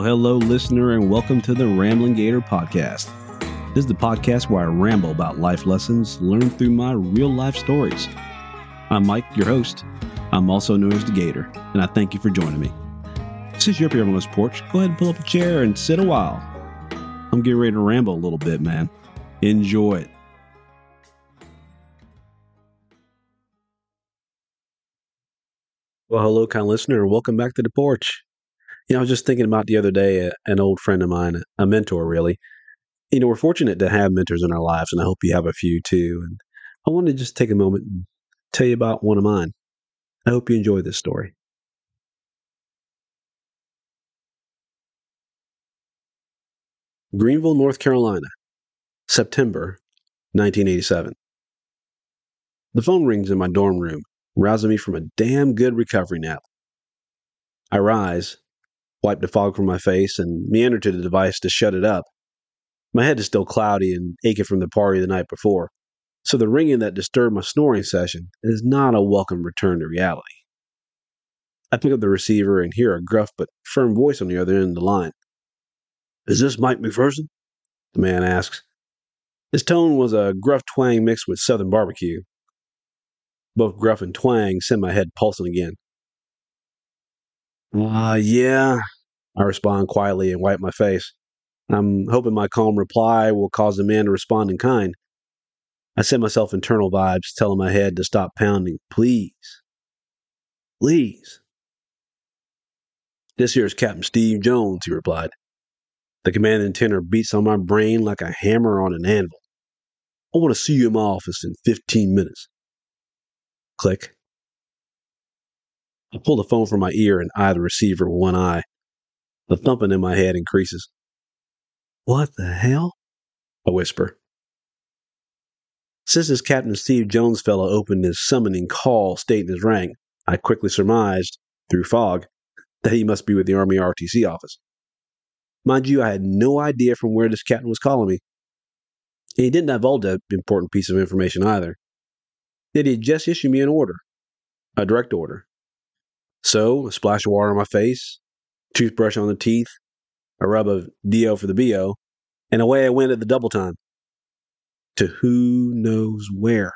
Hello, listener, and welcome to the Rambling Gator podcast. This is the podcast where I ramble about life lessons learned through my real life stories. I'm Mike, your host. I'm also known as the Gator, and I thank you for joining me. Since you're up here on this porch, go ahead and pull up a chair and sit a while. I'm getting ready to ramble a little bit, man. Enjoy it. Well, hello, kind listener, and welcome back to the porch. You know, I was just thinking about the other day, uh, an old friend of mine, a mentor, really. You know, we're fortunate to have mentors in our lives, and I hope you have a few too. And I wanted to just take a moment and tell you about one of mine. I hope you enjoy this story. Greenville, North Carolina, September 1987. The phone rings in my dorm room, rousing me from a damn good recovery nap. I rise, wipe the fog from my face, and meander to the device to shut it up. My head is still cloudy and aching from the party the night before, so the ringing that disturbed my snoring session is not a welcome return to reality. I pick up the receiver and hear a gruff but firm voice on the other end of the line. Is this Mike McPherson? The man asks. His tone was a gruff twang mixed with southern barbecue. Both gruff and twang sent my head pulsing again. Uh, yeah, I respond quietly and wipe my face. I'm hoping my calm reply will cause the man to respond in kind. I send myself internal vibes, telling my head to stop pounding. Please. Please. This here's Captain Steve Jones, he replied. The commanding tenor beats on my brain like a hammer on an anvil. I want to see you in my office in 15 minutes. Click. I pull the phone from my ear and eye the receiver with one eye. The thumping in my head increases. What the hell? I whisper. Since this Captain Steve Jones fellow opened his summoning call stating his rank, I quickly surmised, through fog, that he must be with the Army ROTC office. Mind you, I had no idea from where this captain was calling me. And he didn't divulge that important piece of information either. Yet he had just issued me an order, a direct order. So, a splash of water on my face, toothbrush on the teeth, a rub of DO for the BO, and away I went at the double time. To who knows where.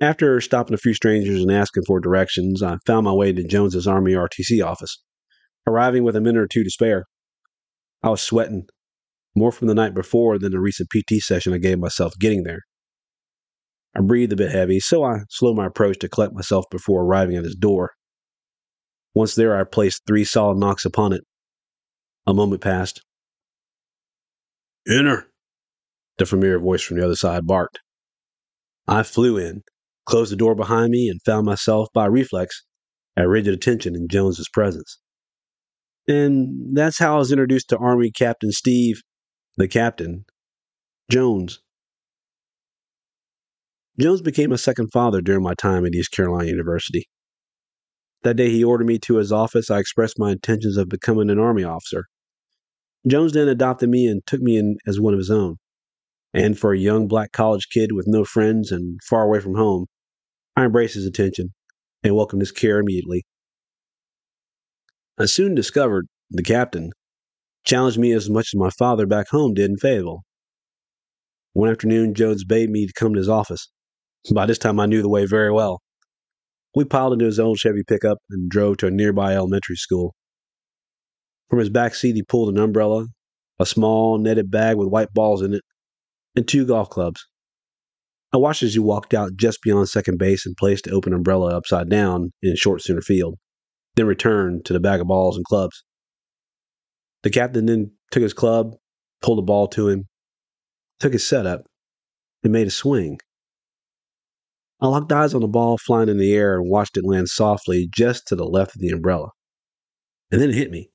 After stopping a few strangers and asking for directions, I found my way to Jones's Army ROTC office arriving with a minute or two to spare. I was sweating, more from the night before than the recent PT session I gave myself getting there. I breathed a bit heavy, so I slowed my approach to collect myself before arriving at his door. Once there, I placed three solid knocks upon it. A moment passed. Enter, the familiar voice from the other side barked. I flew in, closed the door behind me, and found myself, by reflex, at rigid attention in Jones's presence. And that's how I was introduced to Army Captain Steve, the captain, Jones. Jones became a second father during my time at East Carolina University. That day he ordered me to his office, I expressed my intentions of becoming an Army officer. Jones then adopted me and took me in as one of his own. And for a young black college kid with no friends and far away from home, I embraced his attention and welcomed his care immediately. I soon discovered the captain challenged me as much as my father back home did in Fayetteville. One afternoon, Jones bade me to come to his office. By this time, I knew the way very well. We piled into his old Chevy pickup and drove to a nearby elementary school. From his back seat, he pulled an umbrella, a small netted bag with white balls in it, and two golf clubs. I watched as he walked out just beyond second base and placed the open umbrella upside down in short center field then returned to the bag of balls and clubs. The captain then took his club, pulled a ball to him, took his setup, and made a swing. I locked eyes on the ball flying in the air and watched it land softly just to the left of the umbrella. And then it hit me.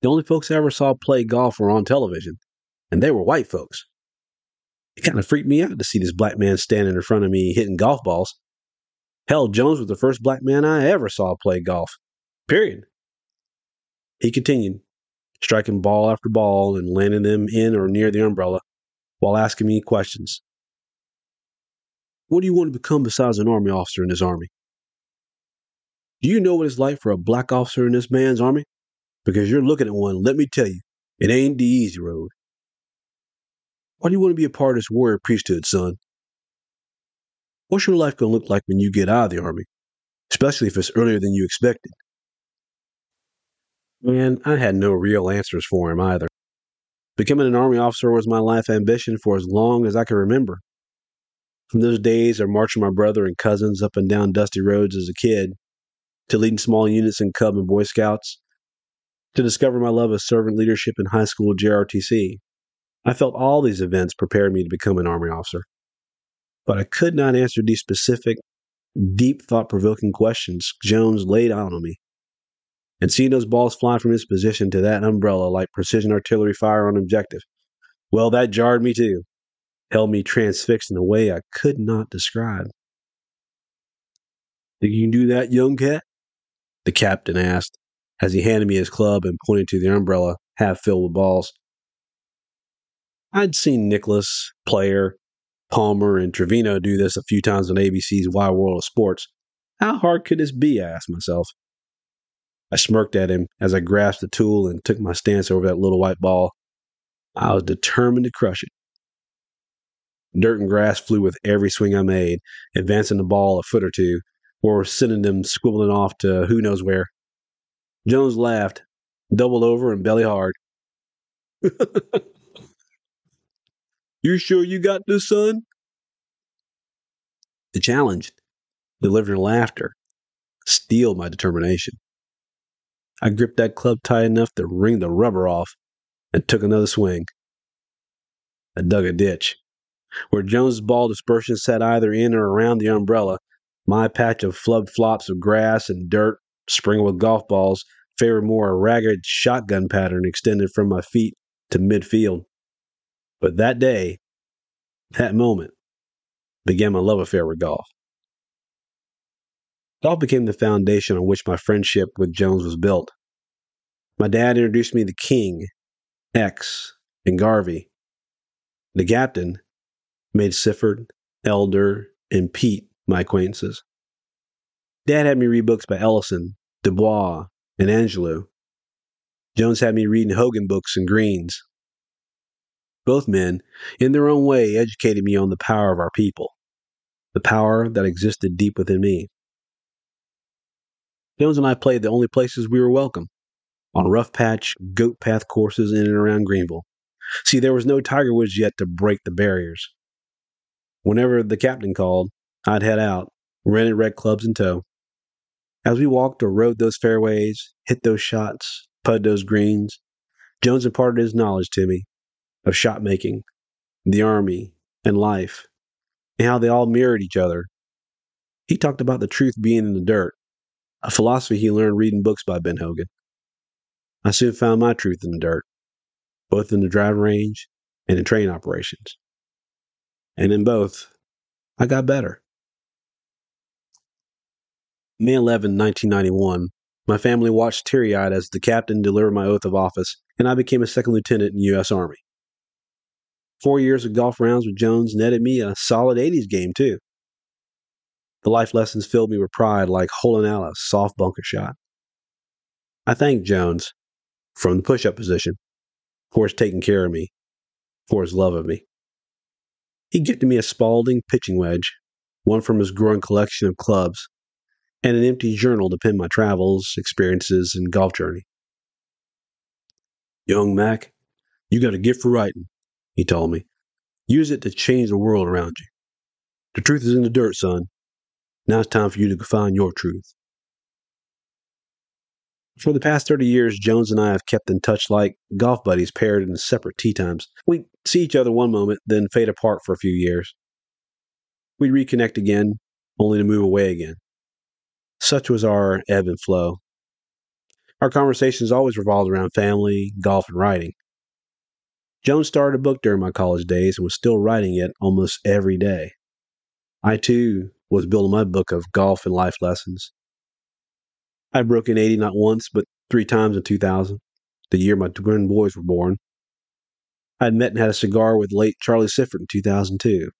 The only folks I ever saw play golf were on television, and they were white folks. It kind of freaked me out to see this black man standing in front of me hitting golf balls. Hell, Jones was the first black man I ever saw play golf. Period. He continued, striking ball after ball and landing them in or near the umbrella while asking me questions. What do you want to become besides an army officer in this army? Do you know what it's like for a black officer in this man's army? because you're looking at one, let me tell you, it ain't the easy road. Why do you want to be a part of this warrior priesthood, son? What's your life going to look like when you get out of the Army, especially if it's earlier than you expected? Man, I had no real answers for him either. Becoming an Army officer was my life ambition for as long as I can remember. From those days of marching my brother and cousins up and down dusty roads as a kid, to leading small units in Cub and Boy Scouts, to discover my love of servant leadership in high school JROTC, I felt all these events prepared me to become an Army officer. But I could not answer these specific, deep thought provoking questions Jones laid out on me. And seeing those balls fly from his position to that umbrella like precision artillery fire on objective, well, that jarred me too, held me transfixed in a way I could not describe. Think you can do that, young cat? The captain asked as he handed me his club and pointed to the umbrella half filled with balls. I'd seen Nicklaus, Player, Palmer, and Trevino do this a few times on ABC's Wide World of Sports. How hard could this be? I asked myself. I smirked at him as I grasped the tool and took my stance over that little white ball. I was determined to crush it. Dirt and grass flew with every swing I made, advancing the ball a foot or two, or sending them squibbling off to who knows where. Jones laughed, doubled over, and belly hard. You sure you got this, son? The challenge, delivered in laughter, steeled my determination. I gripped that club tight enough to wring the rubber off and took another swing. I dug a ditch. Where Jones's ball dispersion sat either in or around the umbrella, my patch of flub flops of grass and dirt, sprinkled with golf balls, favored more a ragged shotgun pattern extended from my feet to midfield. But that day, that moment, began my love affair with golf. Golf became the foundation on which my friendship with Jones was built. My dad introduced me to King, X, and Garvey. The captain made Sifford, Elder, and Peete my acquaintances. Dad had me read books by Ellison, Du Bois, and Angelou. Jones had me reading Hogan books and Greens. Both men, in their own way, educated me on the power of our people, the power that existed deep within me. Jones and I played the only places we were welcome on rough patch, goat path courses in and around Greenville. See, there was no Tiger Woods yet to break the barriers. Whenever the captain called, I'd head out, rented red clubs in tow. As we walked or rode those fairways, hit those shots, putted those greens, Jones imparted his knowledge to me of shot making, the army, and life, and how they all mirrored each other. He talked about the truth being in the dirt, a philosophy he learned reading books by Ben Hogan. I soon found my truth in the dirt, both in the drive range and in train operations. And in both, I got better. May 11, 1991, my family watched teary eyed as the captain delivered my oath of office, and I became a second lieutenant in the U.S. Army. Four years of golf rounds with Jones netted me a solid 80s game, too. The life lessons filled me with pride like holing out a soft bunker shot. I thanked Jones, from the push up position, for his taking care of me, for his love of me. He gifted me a Spalding pitching wedge, one from his growing collection of clubs, and an empty journal to pen my travels, experiences, and golf journey. Young Mac, you got a gift for writing, he told me. Use it to change the world around you. The truth is in the dirt, son. Now it's time for you to find your truth. For the past 30 years, Jones and I have kept in touch like golf buddies paired in separate tee times. We see each other one moment, then fade apart for a few years. We reconnect again, only to move away again. Such was our ebb and flow. Our conversations always revolved around family, golf, and writing. Jones started a book during my college days and was still writing it almost every day. I too was building my book of golf and life lessons. I broke in 80 not once, but three times in 2000, the year my twin boys were born. I had met and had a cigar with late Charlie Sifford in 2002.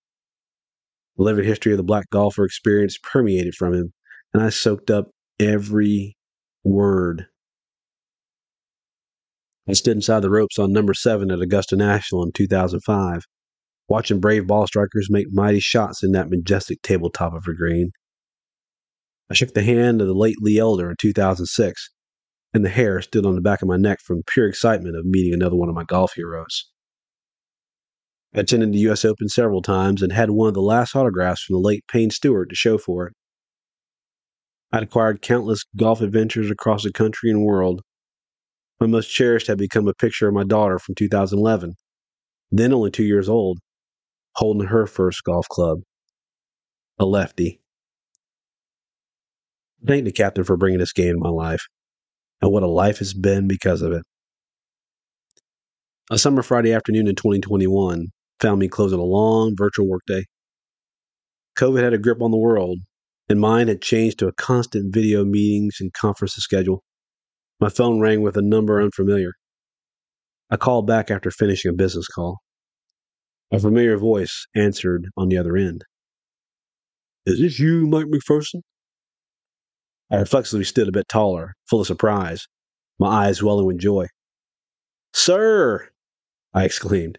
The living history of the black golfer experience permeated from him, and I soaked up every word I stood inside the ropes on number seven at Augusta National in 2005, watching brave ball strikers make mighty shots in that majestic tabletop of a green. I shook the hand of the late Lee Elder in 2006, and the hair stood on the back of my neck from pure excitement of meeting another one of my golf heroes. I attended the U.S. Open several times and had one of the last autographs from the late Payne Stewart to show for it. I'd acquired countless golf adventures across the country and world. My most cherished had become a picture of my daughter from 2011, then only two years old, holding her first golf club. A lefty. Thank the captain for bringing this game in my life, and what a life has been because of it. A summer Friday afternoon in 2021 found me closing a long virtual workday. COVID had a grip on the world, and mine had changed to a constant video meetings and conferences schedule. My phone rang with a number unfamiliar. I called back after finishing a business call. A familiar voice answered on the other end. Is this you, Mike McPherson? I reflexively stood a bit taller, full of surprise, my eyes welling with joy. Sir! I exclaimed.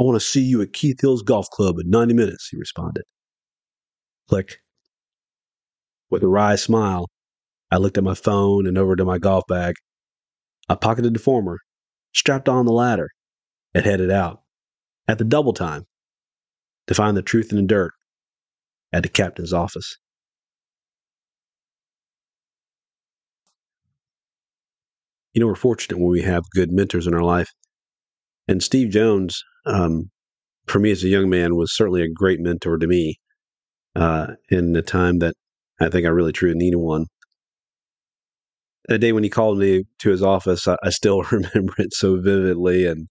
I want to see you at Keith Hills Golf Club in 90 minutes, he responded. Click. With a wry smile, I looked at my phone and over to my golf bag. I pocketed the former, strapped on the latter, and headed out, at the double time, to find the truth in the dirt at the captain's office. You know, we're fortunate when we have good mentors in our life. And Steve Jones, um, for me as a young man, was certainly a great mentor to me uh, in the time that I think I really truly needed one. The day when he called me to his office, I, I still remember it so vividly and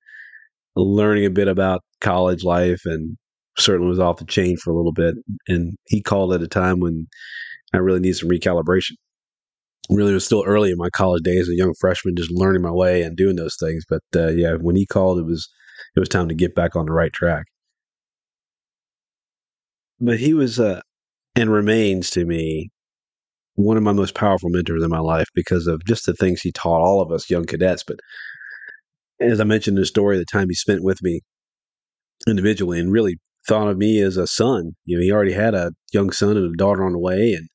learning a bit about college life and certainly was off the chain for a little bit. And he called at a time when I really needed some recalibration. Really, was still early in my college days, a young freshman, just learning my way and doing those things. But uh, yeah, when he called, it was it was time to get back on the right track. But he was uh, and remains to me one of my most powerful mentors in my life because of just the things he taught all of us young cadets. But as I mentioned in the story, the time he spent with me individually and really thought of me as a son. You know, he already had a young son and a daughter on the way. And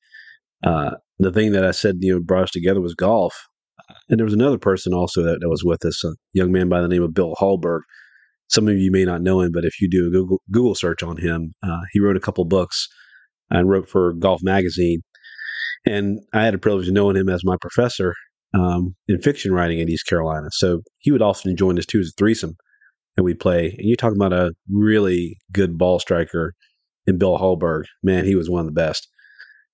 uh, the thing that I said, you know, brought us together was golf. And there was another person also that, that was with us, a young man by the name of Bill Hallberg. Some of you may not know him, but if you do a Google, Google search on him, uh, he wrote a couple books and wrote for Golf Magazine. And I had the privilege of knowing him as my professor um, in fiction writing in East Carolina. So he would often join us too as a threesome, and we'd play. And you talk about a really good ball striker in Bill Hallberg. Man, he was one of the best.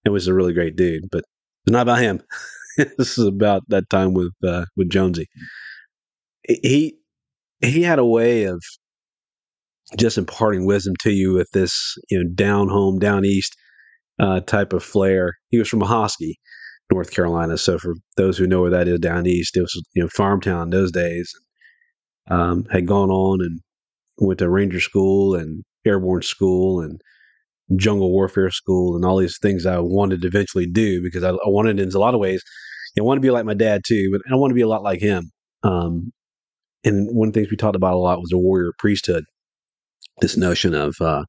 It was a really great dude, but it's not about him. this is about that time with uh, with Jonesy. He he had a way of just imparting wisdom to you with this, you know, down home, down east uh, type of flair. He was from Ahoskie, North Carolina. So for those who know where that is down east, it was you know farm town those days. Um, had gone on and went to Ranger School and Airborne School and Jungle Warfare School and all these things I wanted to eventually do because I, I wanted in a lot of ways. I want to be like my dad too, but I want to be a lot like him. Um, and one of the things we talked about a lot was a warrior priesthood. This notion of uh,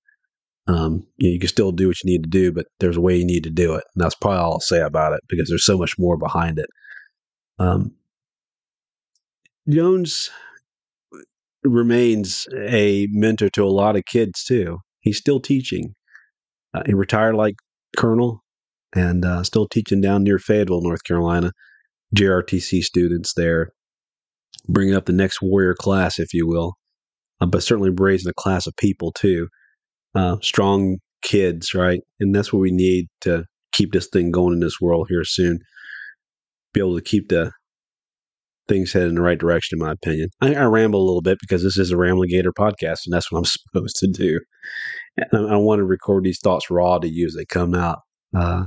um, you, know, you, can still do what you need to do, but there's a way you need to do it. And that's probably all I'll say about it because there's so much more behind it. Um, Jones remains a mentor to a lot of kids too. He's still teaching. Uh, he retired like colonel and uh, still teaching down near Fayetteville, North Carolina. JROTC students there, bringing up the next warrior class, if you will, uh, but certainly raising a class of people too uh, strong kids, right? And that's what we need to keep this thing going in this world here soon. Be able to keep the things headed in the right direction, in my opinion. I, I ramble a little bit because this is a Rambling podcast, and that's what I'm supposed to do. And I, want to record these thoughts raw to you as they come out. Uh,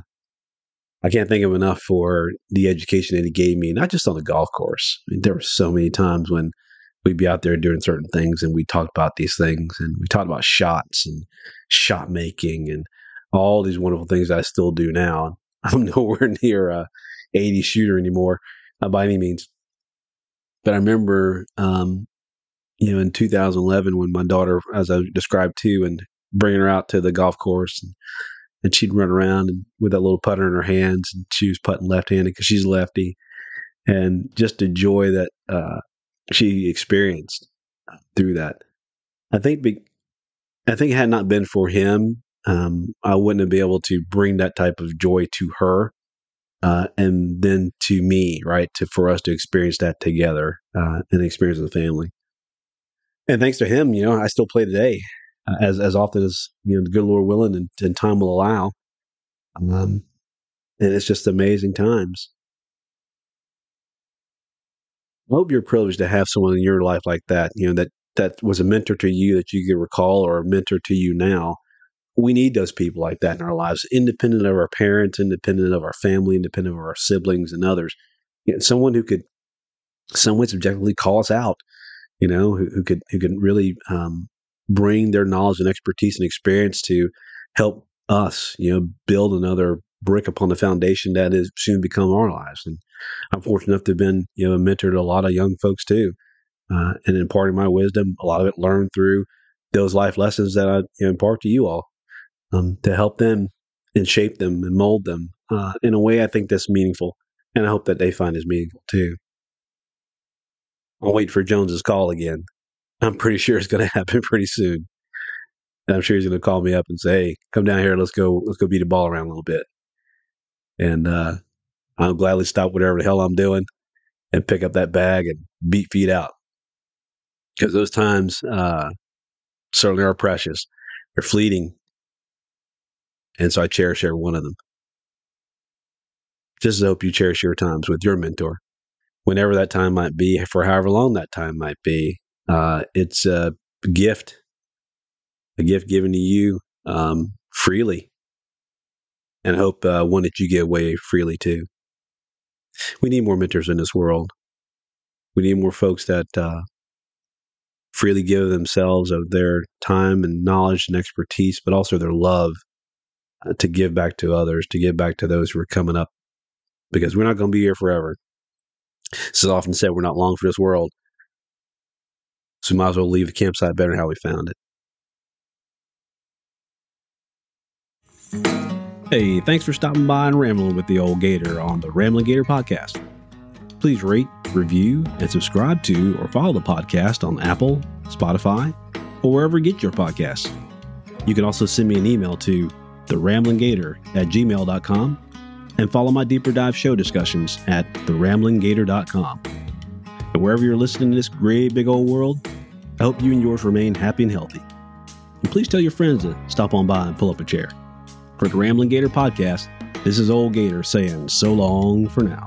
I can't think of enough for the education that he gave me, not just on the golf course. I mean, there were so many times when we'd be out there doing certain things and we talked about these things and we talked about shots and shot making and all these wonderful things I still do now. I'm nowhere near a 80 shooter anymore uh, by any means. but I remember, um, you know, in 2011 when my daughter, as I described too, and bringing her out to the golf course and, and she'd run around and with that little putter in her hands and she was putting left-handed because she's lefty and just the joy that uh, she experienced through that. I think be, I think had not been for him, um, I wouldn't have been able to bring that type of joy to her, uh, and then to me, right? To for us to experience that together uh, and experience a family. And thanks to him, you know, I still play today, uh, as as often as you know, the good Lord willing and, and time will allow. Um, and it's just amazing times. I hope you're privileged to have someone in your life like that, you know, that that was a mentor to you that you could recall or a mentor to you now. We need those people like that in our lives, independent of our parents, independent of our family, independent of our siblings and others. You know, someone who could, some way, subjectively call us out. You know, who, who could who could really um, bring their knowledge and expertise and experience to help us. You know, build another brick upon the foundation that is soon become our lives. And I'm fortunate enough to have been, you know, a mentor to a lot of young folks too. Uh, and imparting my wisdom, a lot of it learned through those life lessons that I you know, impart to you all um, to help them and shape them and mold them uh, in a way I think that's meaningful. And I hope that they find is meaningful too. I'll wait for Jones's call again. I'm pretty sure it's going to happen pretty soon. And I'm sure he's going to call me up and say, "Hey, come down here. Let's go. Let's go beat the ball around a little bit." And uh, I'll gladly stop whatever the hell I'm doing and pick up that bag and beat feet out. Because those times uh, certainly are precious. They're fleeting. And so I cherish every one of them. Just hope you cherish your times with your mentor, whenever that time might be, for however long that time might be. Uh, it's a gift, a gift given to you um, freely, and I hope uh, one that you give away freely too. We need more mentors in this world. We need more folks that uh, freely give themselves of their time and knowledge and expertise, but also their love uh, to give back to others, to give back to those who are coming up, because we're not going to be here forever. This is often said we're not long for this world. So we might as well leave the campsite better than how we found it. Hey, thanks for stopping by and rambling with the old Gator on the Rambling Gator podcast. Please rate, review, and subscribe to or follow the podcast on Apple, Spotify, or wherever you get your podcasts. You can also send me an email to theramblinggator at gmail.com and follow my deeper dive show discussions at theramblinggator.com. And wherever you're listening to this great big old world, I hope you and yours remain happy and healthy. And please tell your friends to stop on by and pull up a chair. For the Rambling Gator podcast, this is Old Gator saying so long for now.